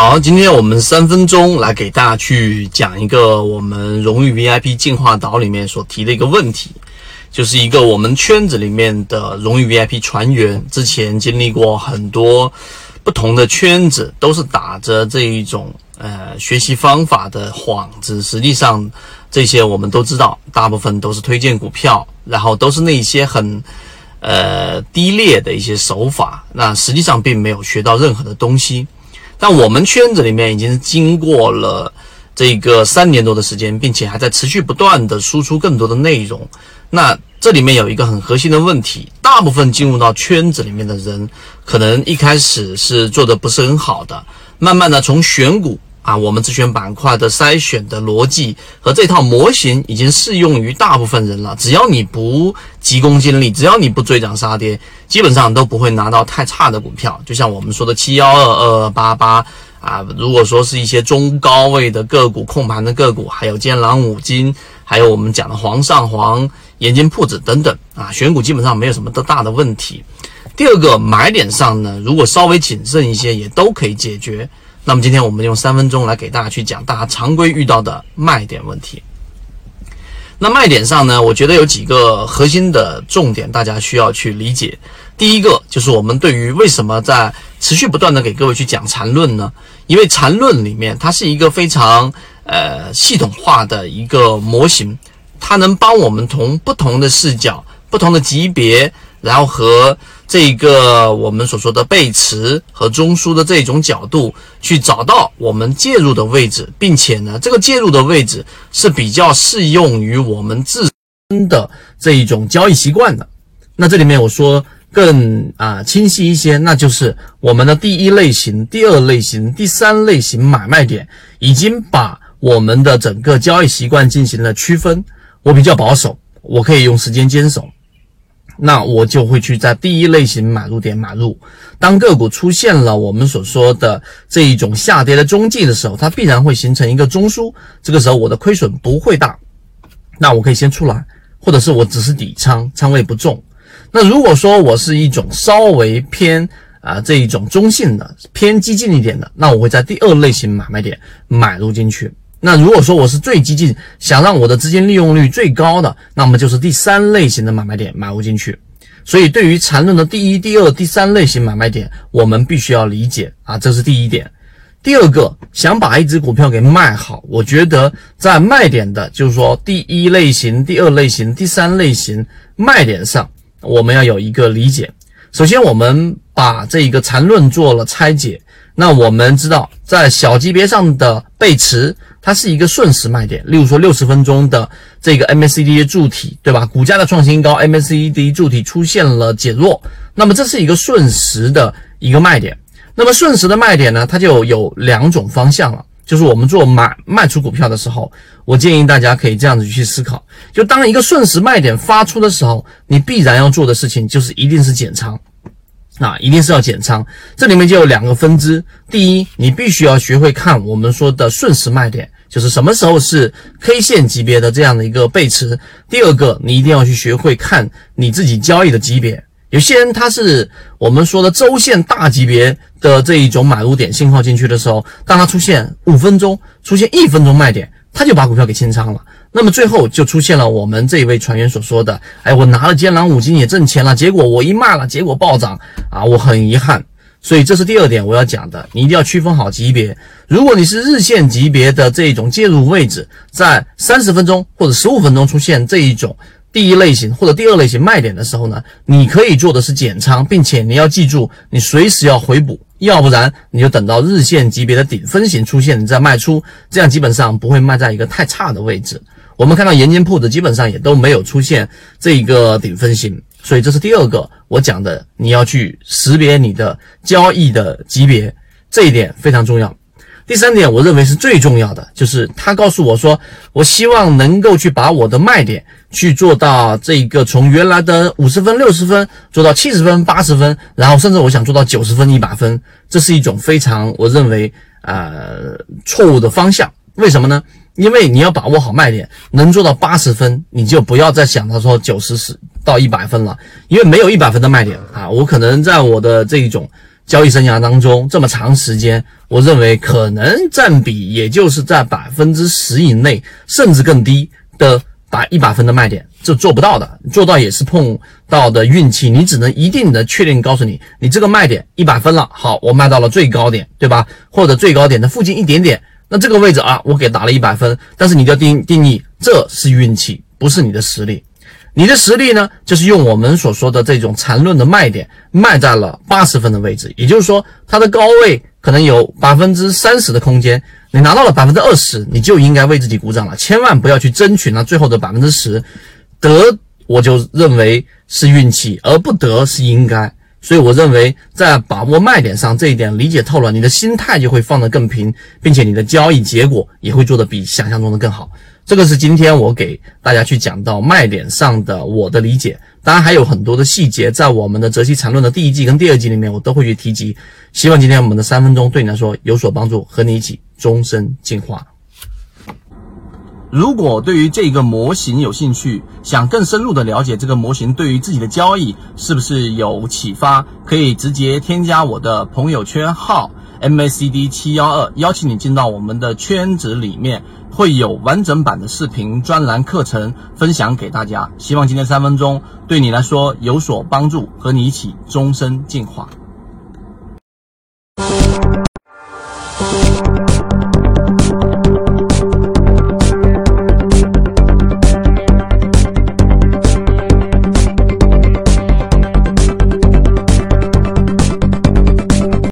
好，今天我们三分钟来给大家去讲一个我们荣誉 VIP 进化岛里面所提的一个问题，就是一个我们圈子里面的荣誉 VIP 船员，之前经历过很多不同的圈子，都是打着这一种呃学习方法的幌子，实际上这些我们都知道，大部分都是推荐股票，然后都是那些很呃低劣的一些手法，那实际上并没有学到任何的东西。但我们圈子里面已经经过了这个三年多的时间，并且还在持续不断的输出更多的内容。那这里面有一个很核心的问题，大部分进入到圈子里面的人，可能一开始是做的不是很好的，慢慢的从选股。啊，我们自选板块的筛选的逻辑和这套模型已经适用于大部分人了。只要你不急功近利，只要你不追涨杀跌，基本上都不会拿到太差的股票。就像我们说的七幺二二二八八啊，如果说是一些中高位的个股、控盘的个股，还有建朗五金，还有我们讲的煌上煌、盐津铺子等等啊，选股基本上没有什么的大的问题。第二个买点上呢，如果稍微谨慎一些，也都可以解决。那么今天我们用三分钟来给大家去讲大家常规遇到的卖点问题。那卖点上呢，我觉得有几个核心的重点，大家需要去理解。第一个就是我们对于为什么在持续不断的给各位去讲缠论呢？因为缠论里面它是一个非常呃系统化的一个模型，它能帮我们从不同的视角、不同的级别，然后和这个我们所说的背驰和中枢的这种角度，去找到我们介入的位置，并且呢，这个介入的位置是比较适用于我们自身的这一种交易习惯的。那这里面我说更啊清晰一些，那就是我们的第一类型、第二类型、第三类型买卖点，已经把我们的整个交易习惯进行了区分。我比较保守，我可以用时间坚守。那我就会去在第一类型买入点买入。当个股出现了我们所说的这一种下跌的中继的时候，它必然会形成一个中枢。这个时候我的亏损不会大，那我可以先出来，或者是我只是底仓，仓位不重。那如果说我是一种稍微偏啊这一种中性的、偏激进一点的，那我会在第二类型买卖点买入进去。那如果说我是最激进，想让我的资金利用率最高的，那么就是第三类型的买卖点买入进去。所以对于缠论的第一、第二、第三类型买卖点，我们必须要理解啊，这是第一点。第二个，想把一只股票给卖好，我觉得在卖点的，就是说第一类型、第二类型、第三类型卖点上，我们要有一个理解。首先，我们把这一个缠论做了拆解。那我们知道，在小级别上的背驰，它是一个瞬时卖点。例如说，六十分钟的这个 MACD 的柱体，对吧？股价的创新高，MACD 柱体出现了减弱，那么这是一个瞬时的一个卖点。那么瞬时的卖点呢，它就有两种方向了。就是我们做买卖出股票的时候，我建议大家可以这样子去思考：就当一个瞬时卖点发出的时候，你必然要做的事情就是一定是减仓。啊，一定是要减仓，这里面就有两个分支。第一，你必须要学会看我们说的瞬时卖点，就是什么时候是 K 线级别的这样的一个背驰。第二个，你一定要去学会看你自己交易的级别。有些人他是我们说的周线大级别的这一种买入点信号进去的时候，当它出现五分钟、出现一分钟卖点，他就把股票给清仓了。那么最后就出现了我们这一位船员所说的：“哎，我拿了坚朗五金也挣钱了，结果我一卖了，结果暴涨啊，我很遗憾。”所以这是第二点我要讲的，你一定要区分好级别。如果你是日线级别的这种介入位置，在三十分钟或者十五分钟出现这一种第一类型或者第二类型卖点的时候呢，你可以做的是减仓，并且你要记住，你随时要回补。要不然你就等到日线级别的顶分型出现，你再卖出，这样基本上不会卖在一个太差的位置。我们看到盐津铺子基本上也都没有出现这一个顶分型，所以这是第二个我讲的，你要去识别你的交易的级别，这一点非常重要。第三点，我认为是最重要的，就是他告诉我说，我希望能够去把我的卖点去做到这个从原来的五十分、六十分做到七十分、八十分，然后甚至我想做到九十分、一百分，这是一种非常我认为呃错误的方向。为什么呢？因为你要把握好卖点，能做到八十分，你就不要再想到说九十十到一百分了，因为没有一百分的卖点啊。我可能在我的这一种。交易生涯当中这么长时间，我认为可能占比也就是在百分之十以内，甚至更低的打一百分的卖点，这做不到的，做到也是碰到的运气。你只能一定的确定告诉你，你这个卖点一百分了，好，我卖到了最高点，对吧？或者最高点的附近一点点，那这个位置啊，我给打了一百分，但是你要定定义，这是运气，不是你的实力。你的实力呢，就是用我们所说的这种缠论的卖点卖在了八十分的位置，也就是说它的高位可能有百分之三十的空间，你拿到了百分之二十，你就应该为自己鼓掌了，千万不要去争取那最后的百分之十，得我就认为是运气，而不得是应该。所以我认为在把握卖点上这一点理解透了，你的心态就会放得更平，并且你的交易结果也会做得比想象中的更好。这个是今天我给大家去讲到卖点上的我的理解，当然还有很多的细节，在我们的择期缠论的第一季跟第二季里面，我都会去提及。希望今天我们的三分钟对你来说有所帮助，和你一起终身进化。如果对于这个模型有兴趣，想更深入的了解这个模型对于自己的交易是不是有启发，可以直接添加我的朋友圈号 MACD 七幺二，邀请你进到我们的圈子里面。会有完整版的视频专栏课程分享给大家，希望今天三分钟对你来说有所帮助，和你一起终身进化。